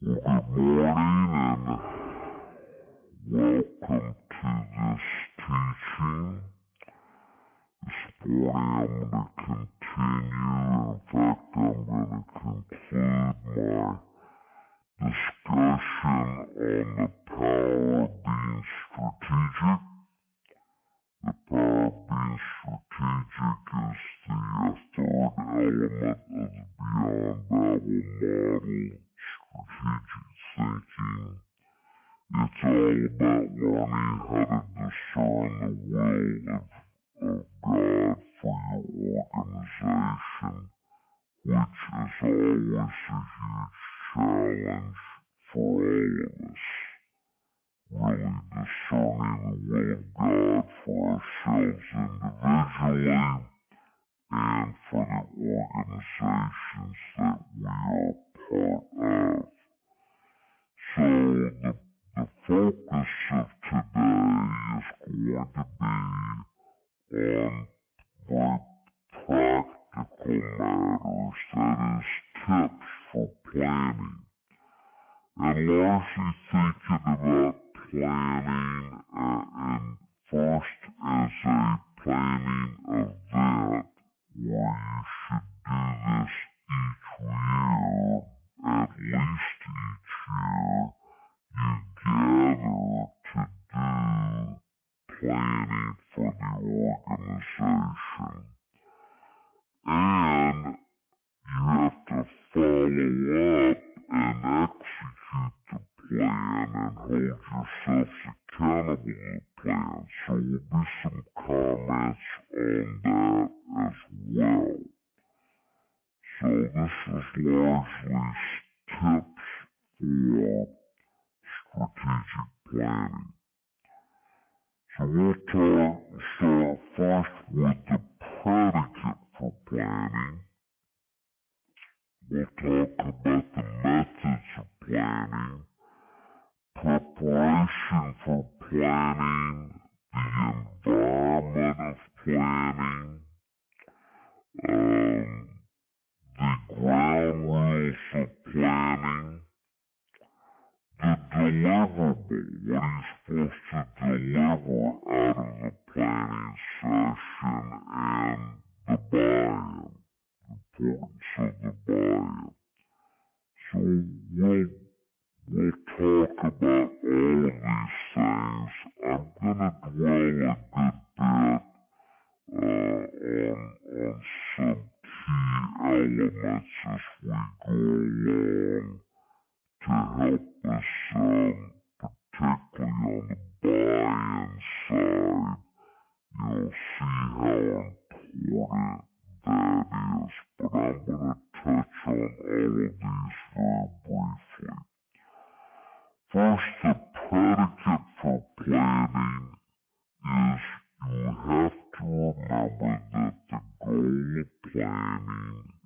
Good morning and welcome to this teaching. This morning to continue, in discussion on the power of being strategic. The power of being strategic is the element going to be on We'll talk about the methods of planning, preparation for planning, the environment of planning, um, the ground rules of planning, the deliverable, what are supposed to deliver out of the planning session, and the buy-in, importance of the buy-in. So we'll, we'll talk about all of these things. I'm going to dwell a good bit uh, on, on some key elements as we go along to help us, um, particularly on the buy-in side, you'll see how important is. But I'm going to touch on all of these very briefly. First, the predicate for planning is you have to remember that the goal of planning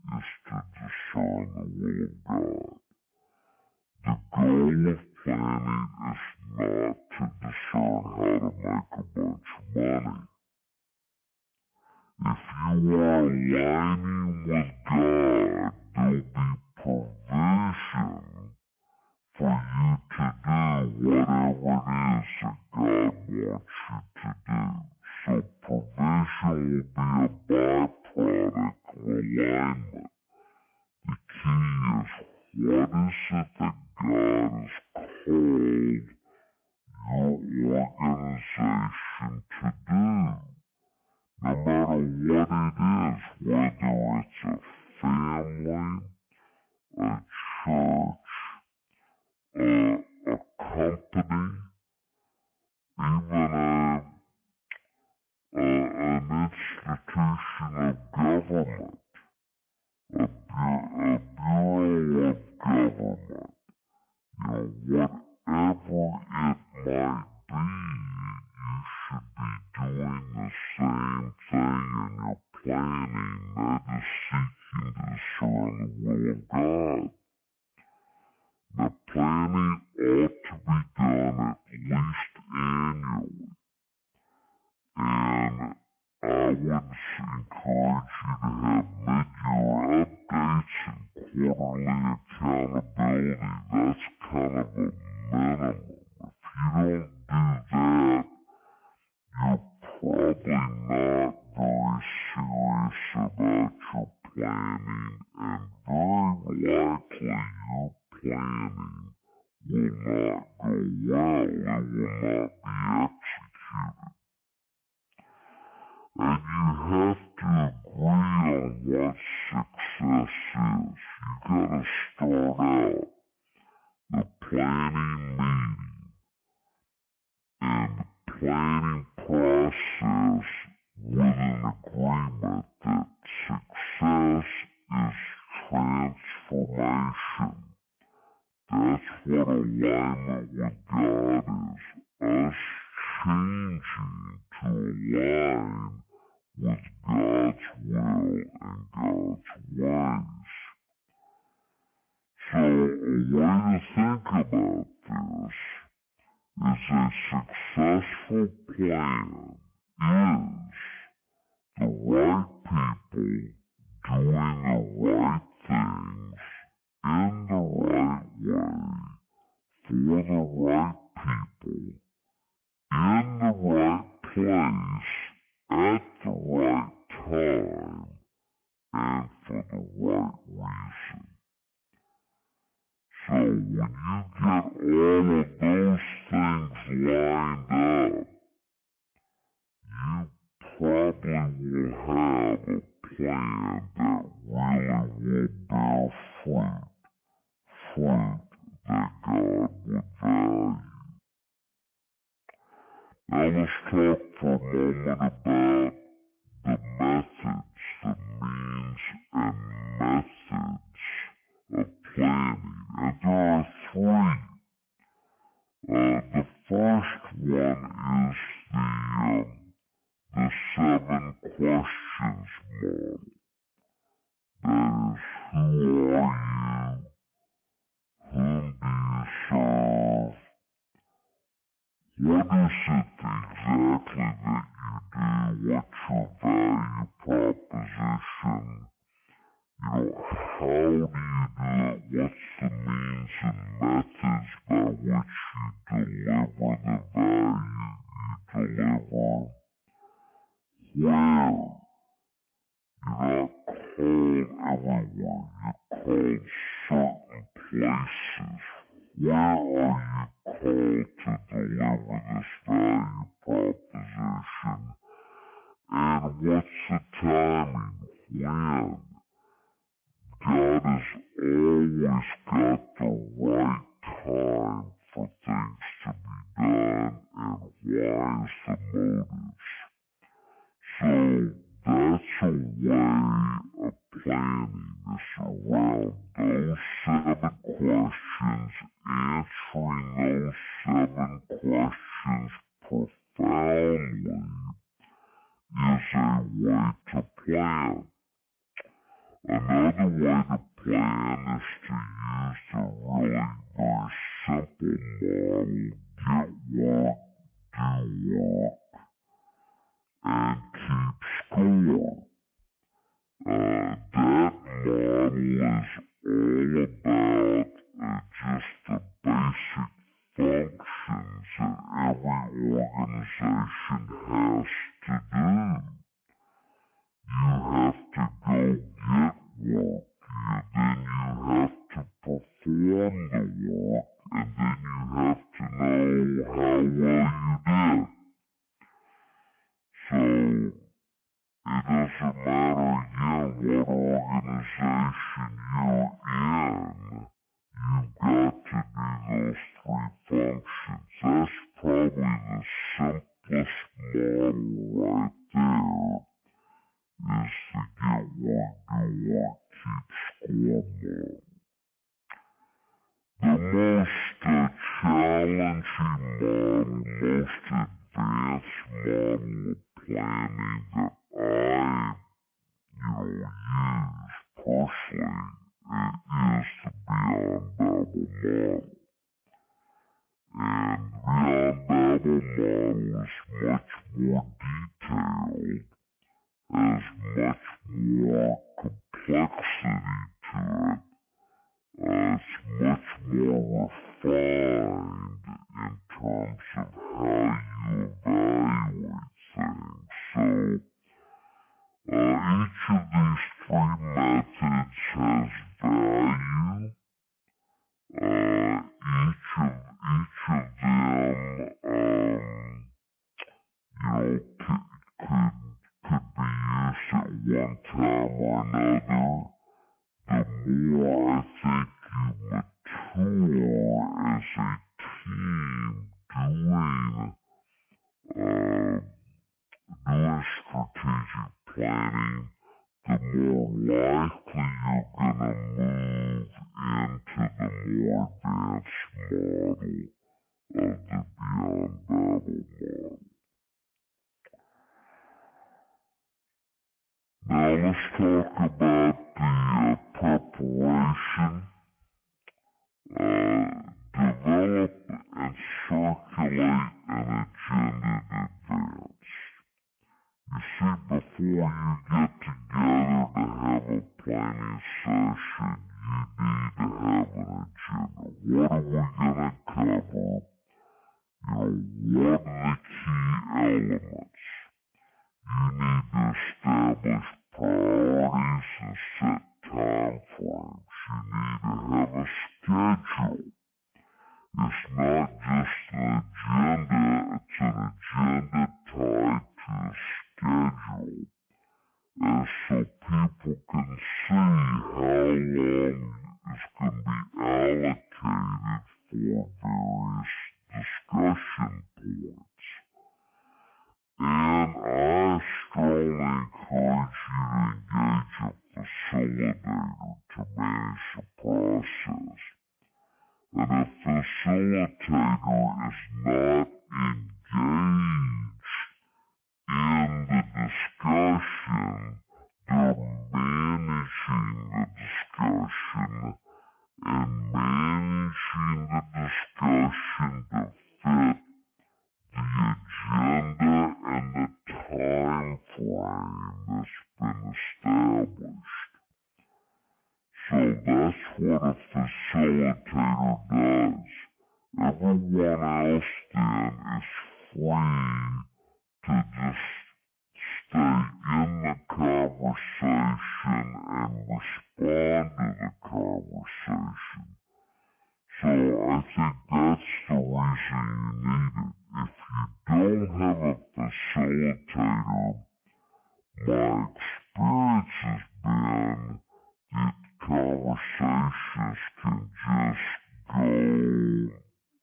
was trapped for a moment 们见。how well you did. So, it doesn't matter again what organization you're in. one of the key elements. You need So that's what a facilitator does. Everyone else then is free to just stay in the conversation and respond to the conversation. So I think that's the reason you need it. If you don't have a facilitator, my experience has been that conversations can just go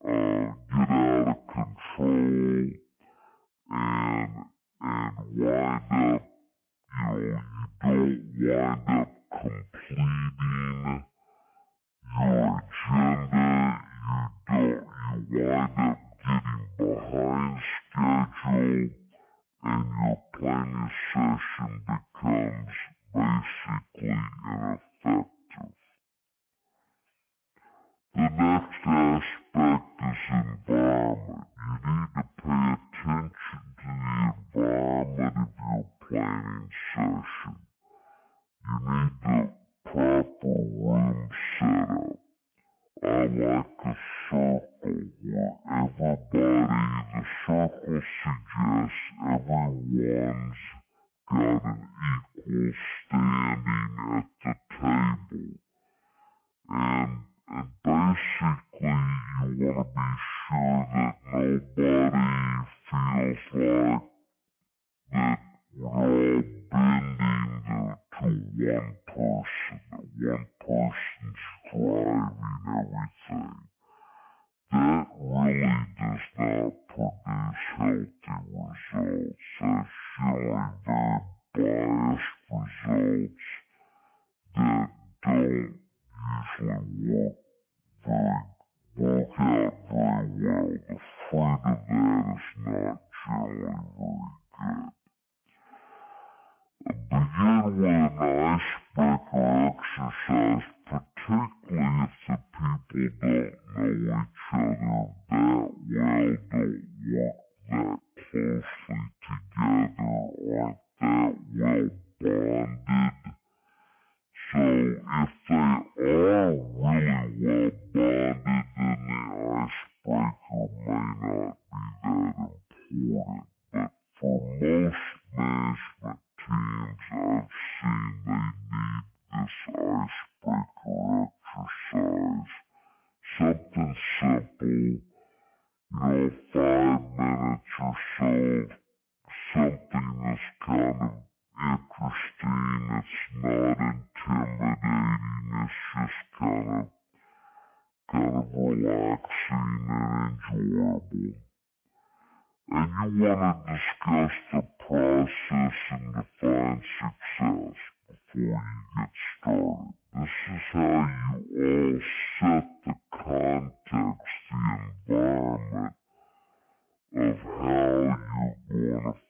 uh, get out of control and and wind up you know you don't wind up completing your agenda you don't you wind up getting behind schedule and your planning session becomes basically ineffective effective. The next aspect is environment. You need to pay attention to the environment of your planning session.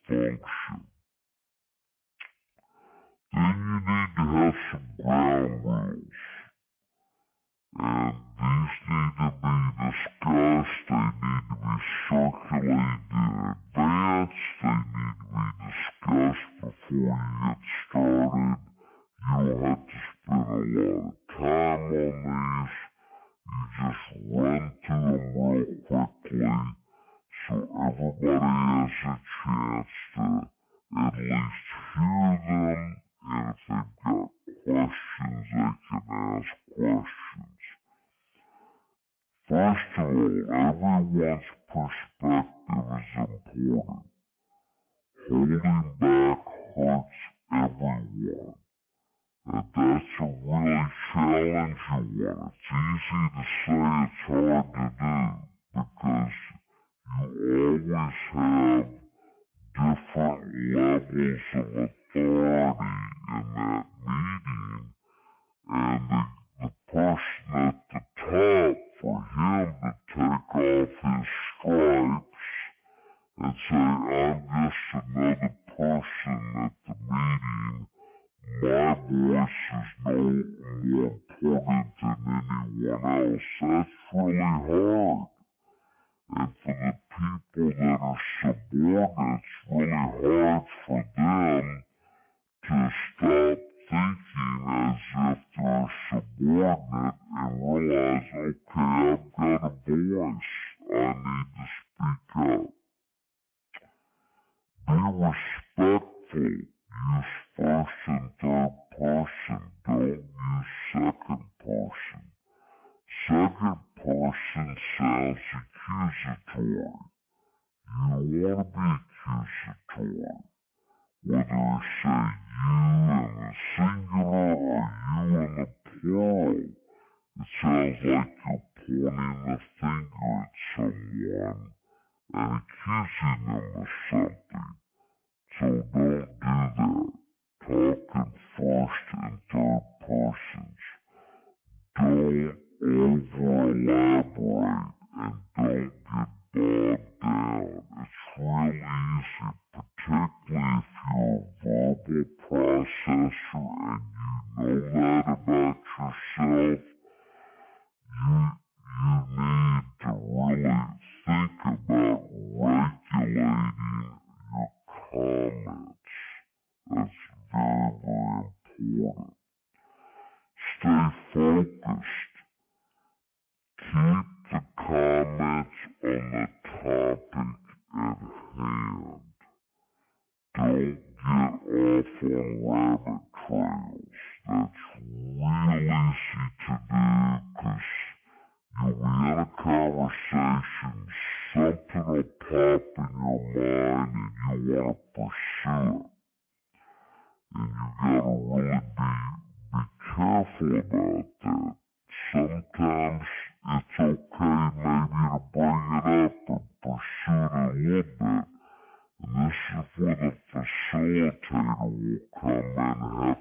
function. Then you need to have some ground rules. And these need to be discussed, they need to be circulated in advance, they need to be discussed before you I'm pursued a woman. And this is where the facilitator will come in and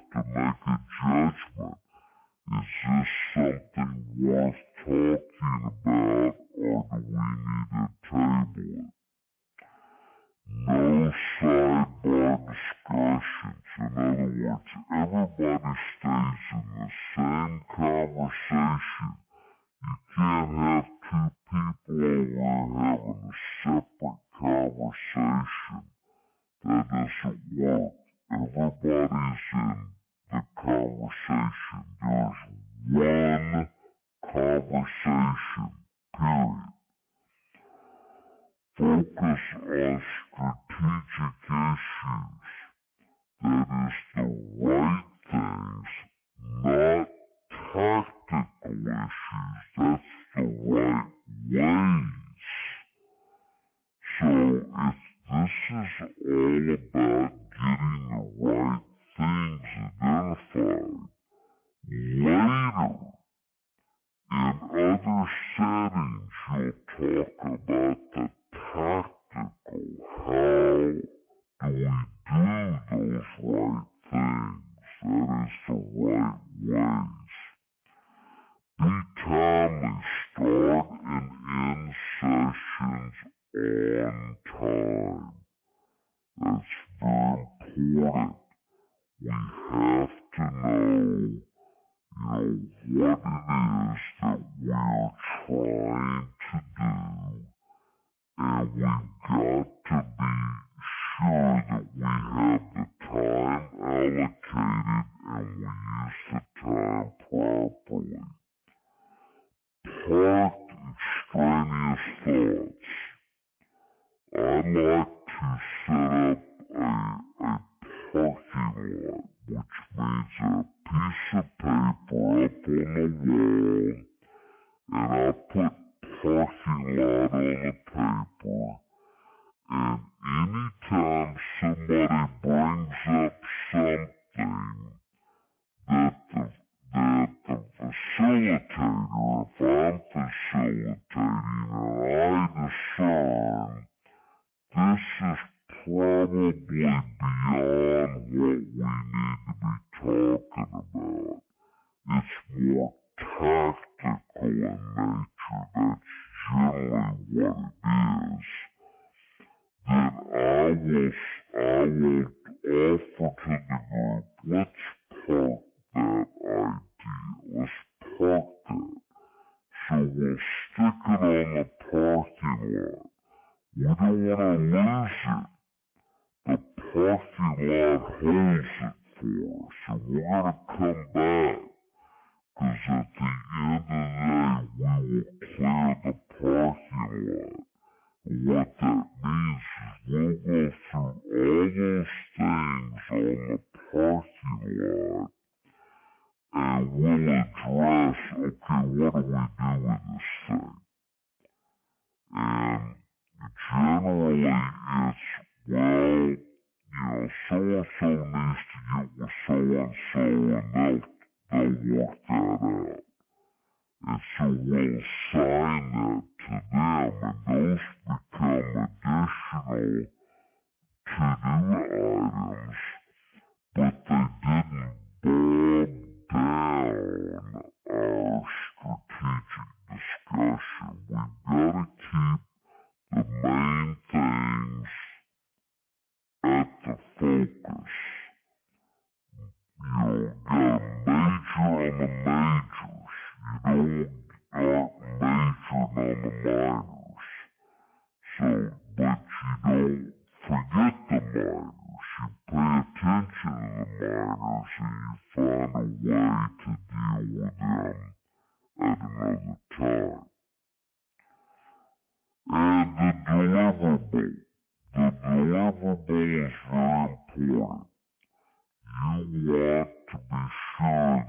on the paper. will address, okay, what do we do with this thing? And generally it's, well, you know, so-and-so needs to get with so-and-so and survey is very important. You want to be sure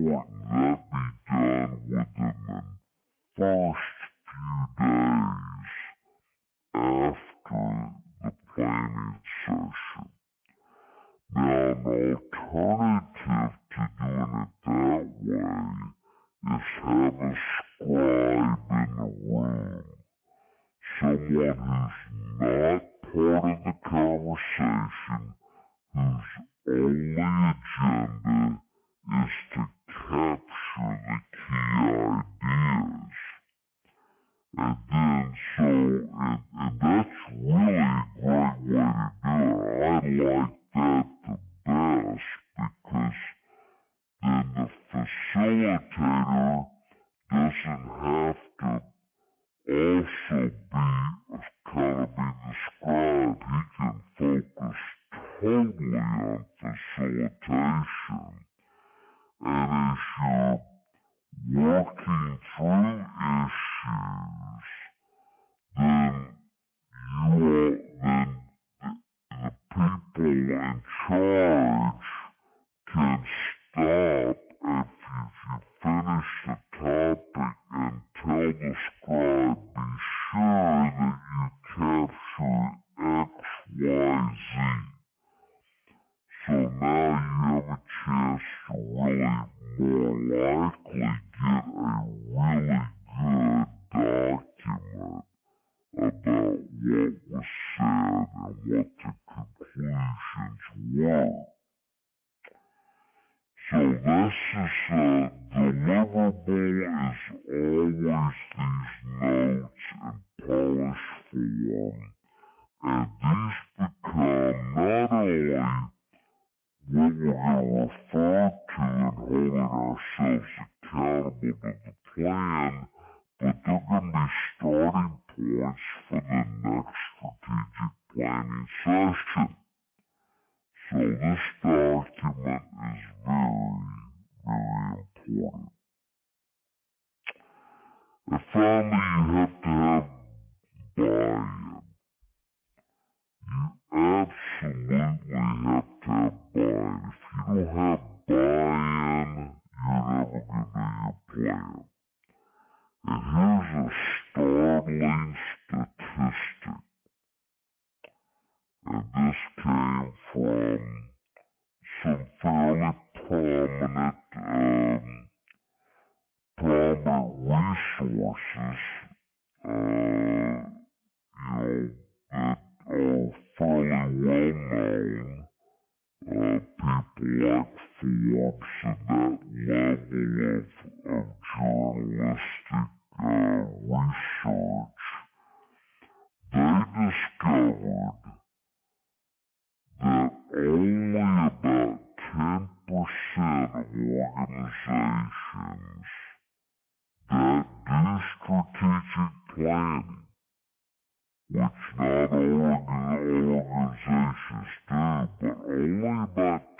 one. But finally, you have to have buy-in. You absolutely have to have buy-in. If you don't have buy-in, you're never going to be a player. And here's a startling Washes. Stop. But only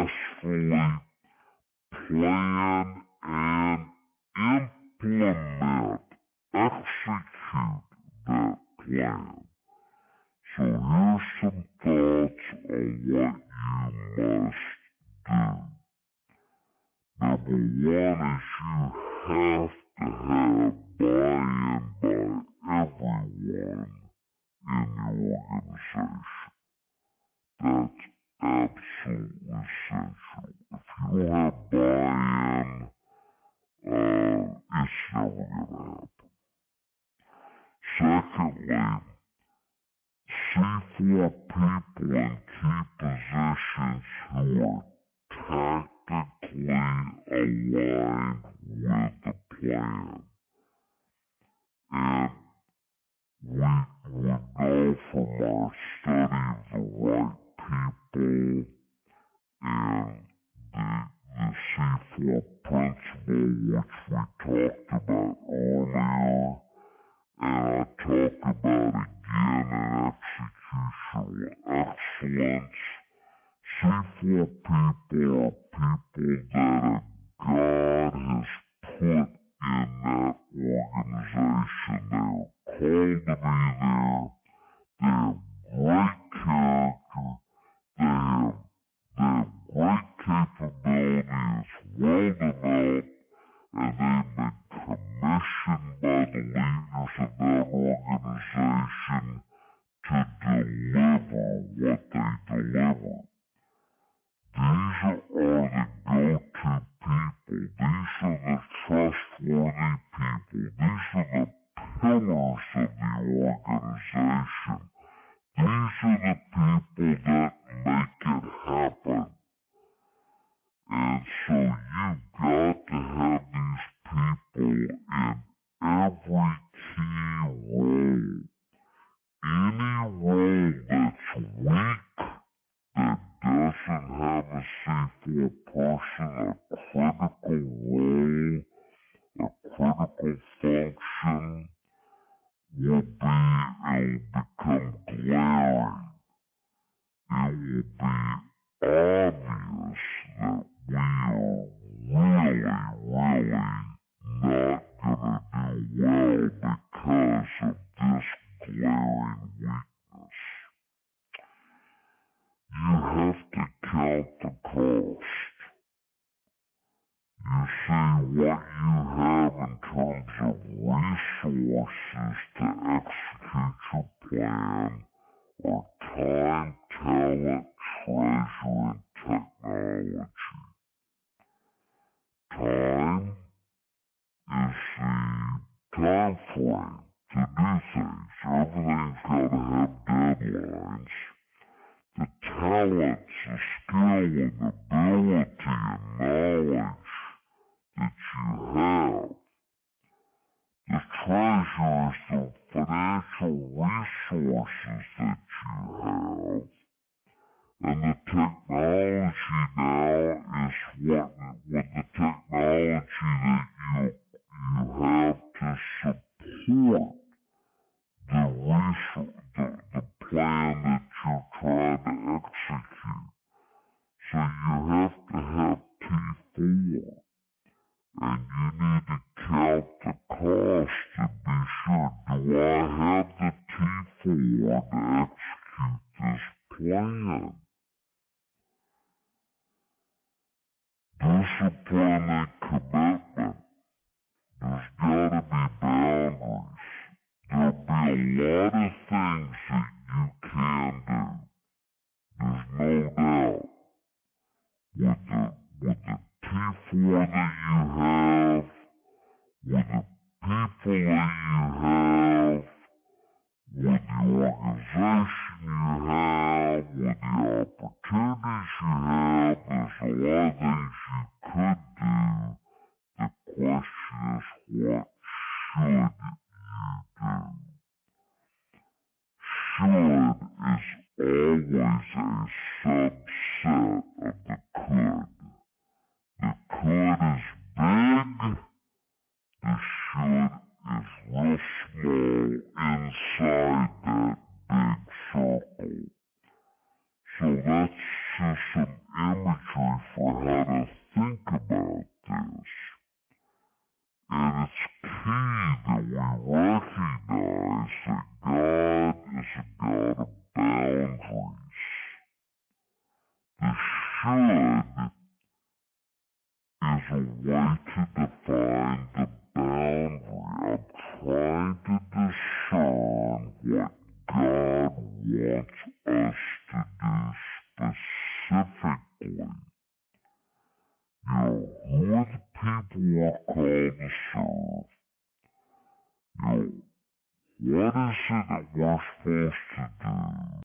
successfully plan and implement, execute that plan. Talk about again in executional excellence. See for people to 哇哈 You